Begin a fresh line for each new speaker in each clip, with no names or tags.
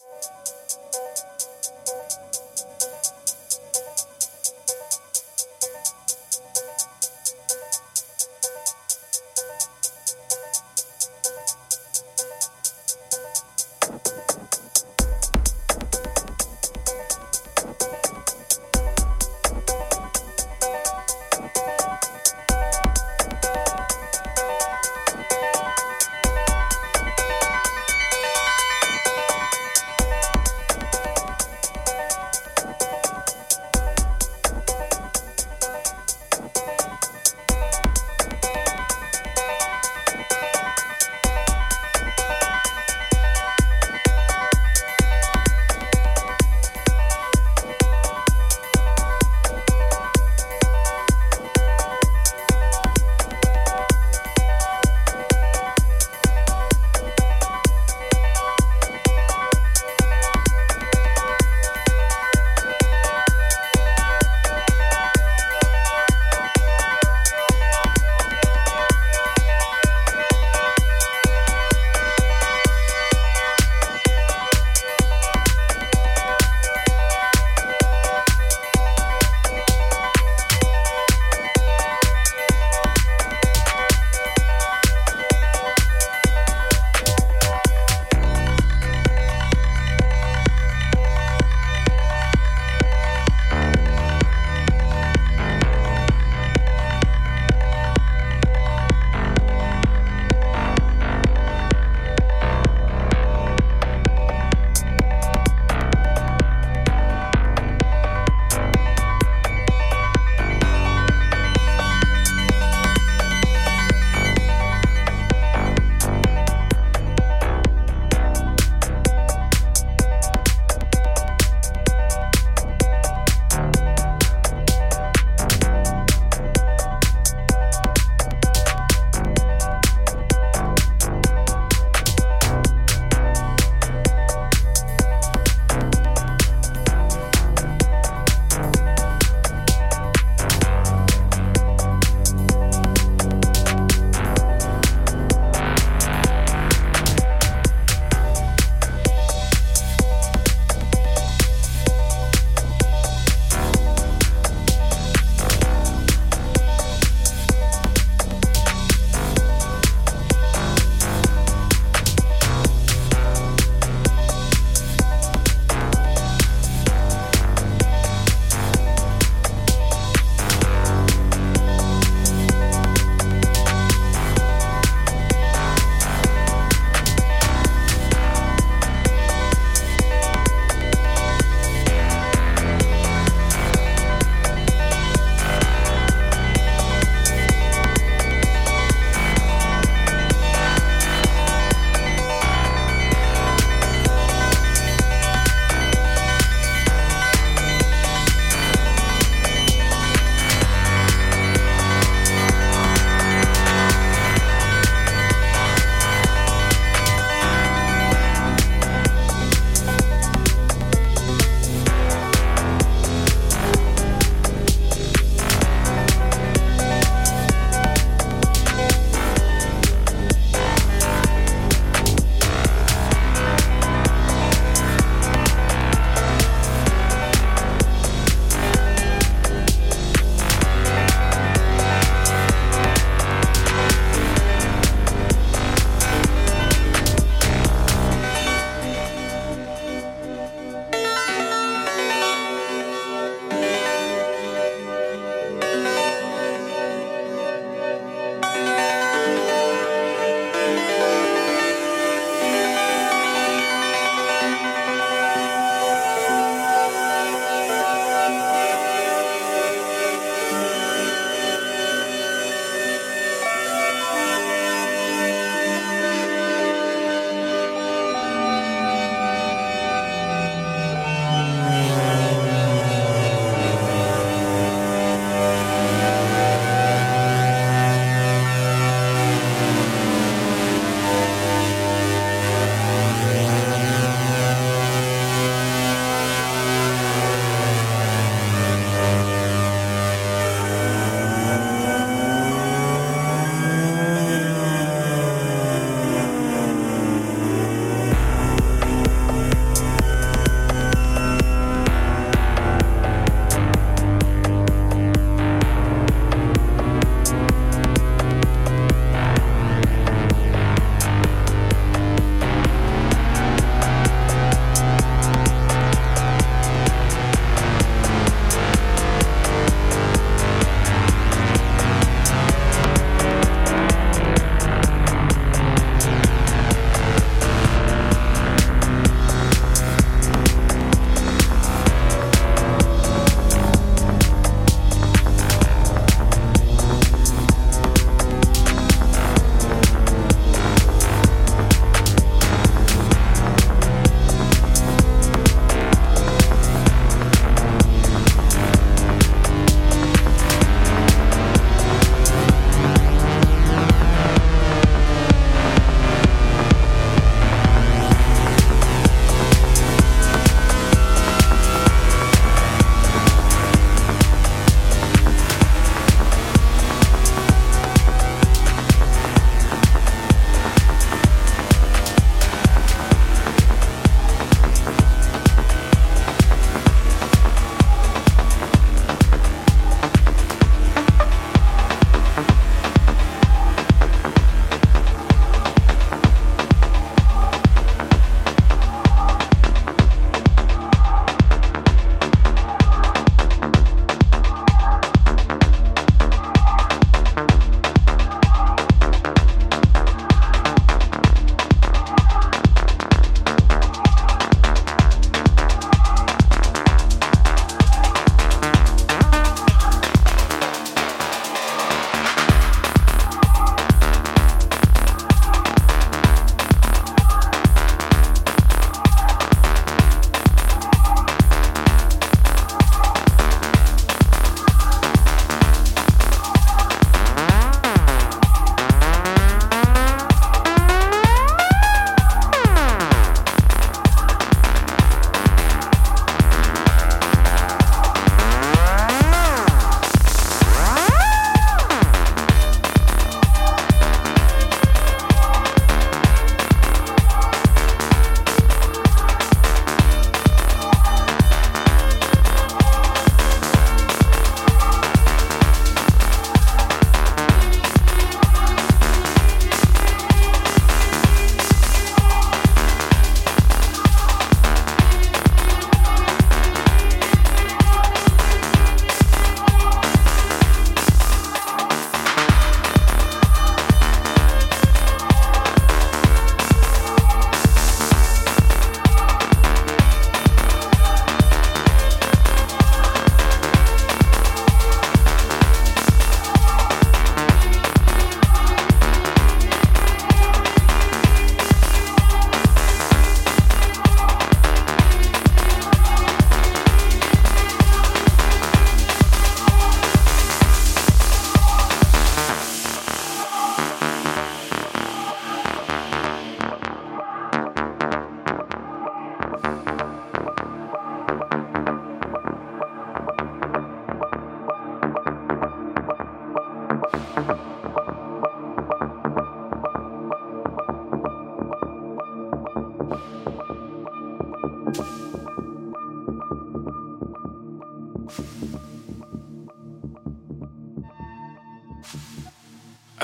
Música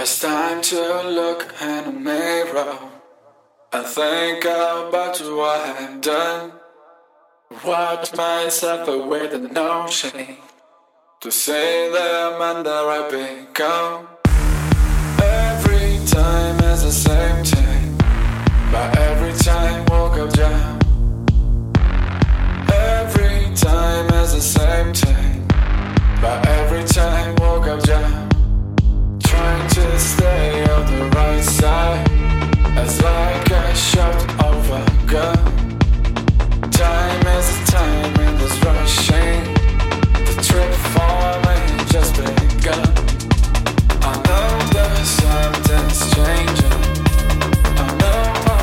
It's time to look in the mirror and think about what I've done. Watch myself away the notion to say the man that I've become. Every time is the same thing, but every time walk up down. Every time is the same thing, but every time walk up down. Trying to stay on the right side, as like a shot a gun. Time is the time in this rushing. The trip for me just begun. I know that something's changing. I know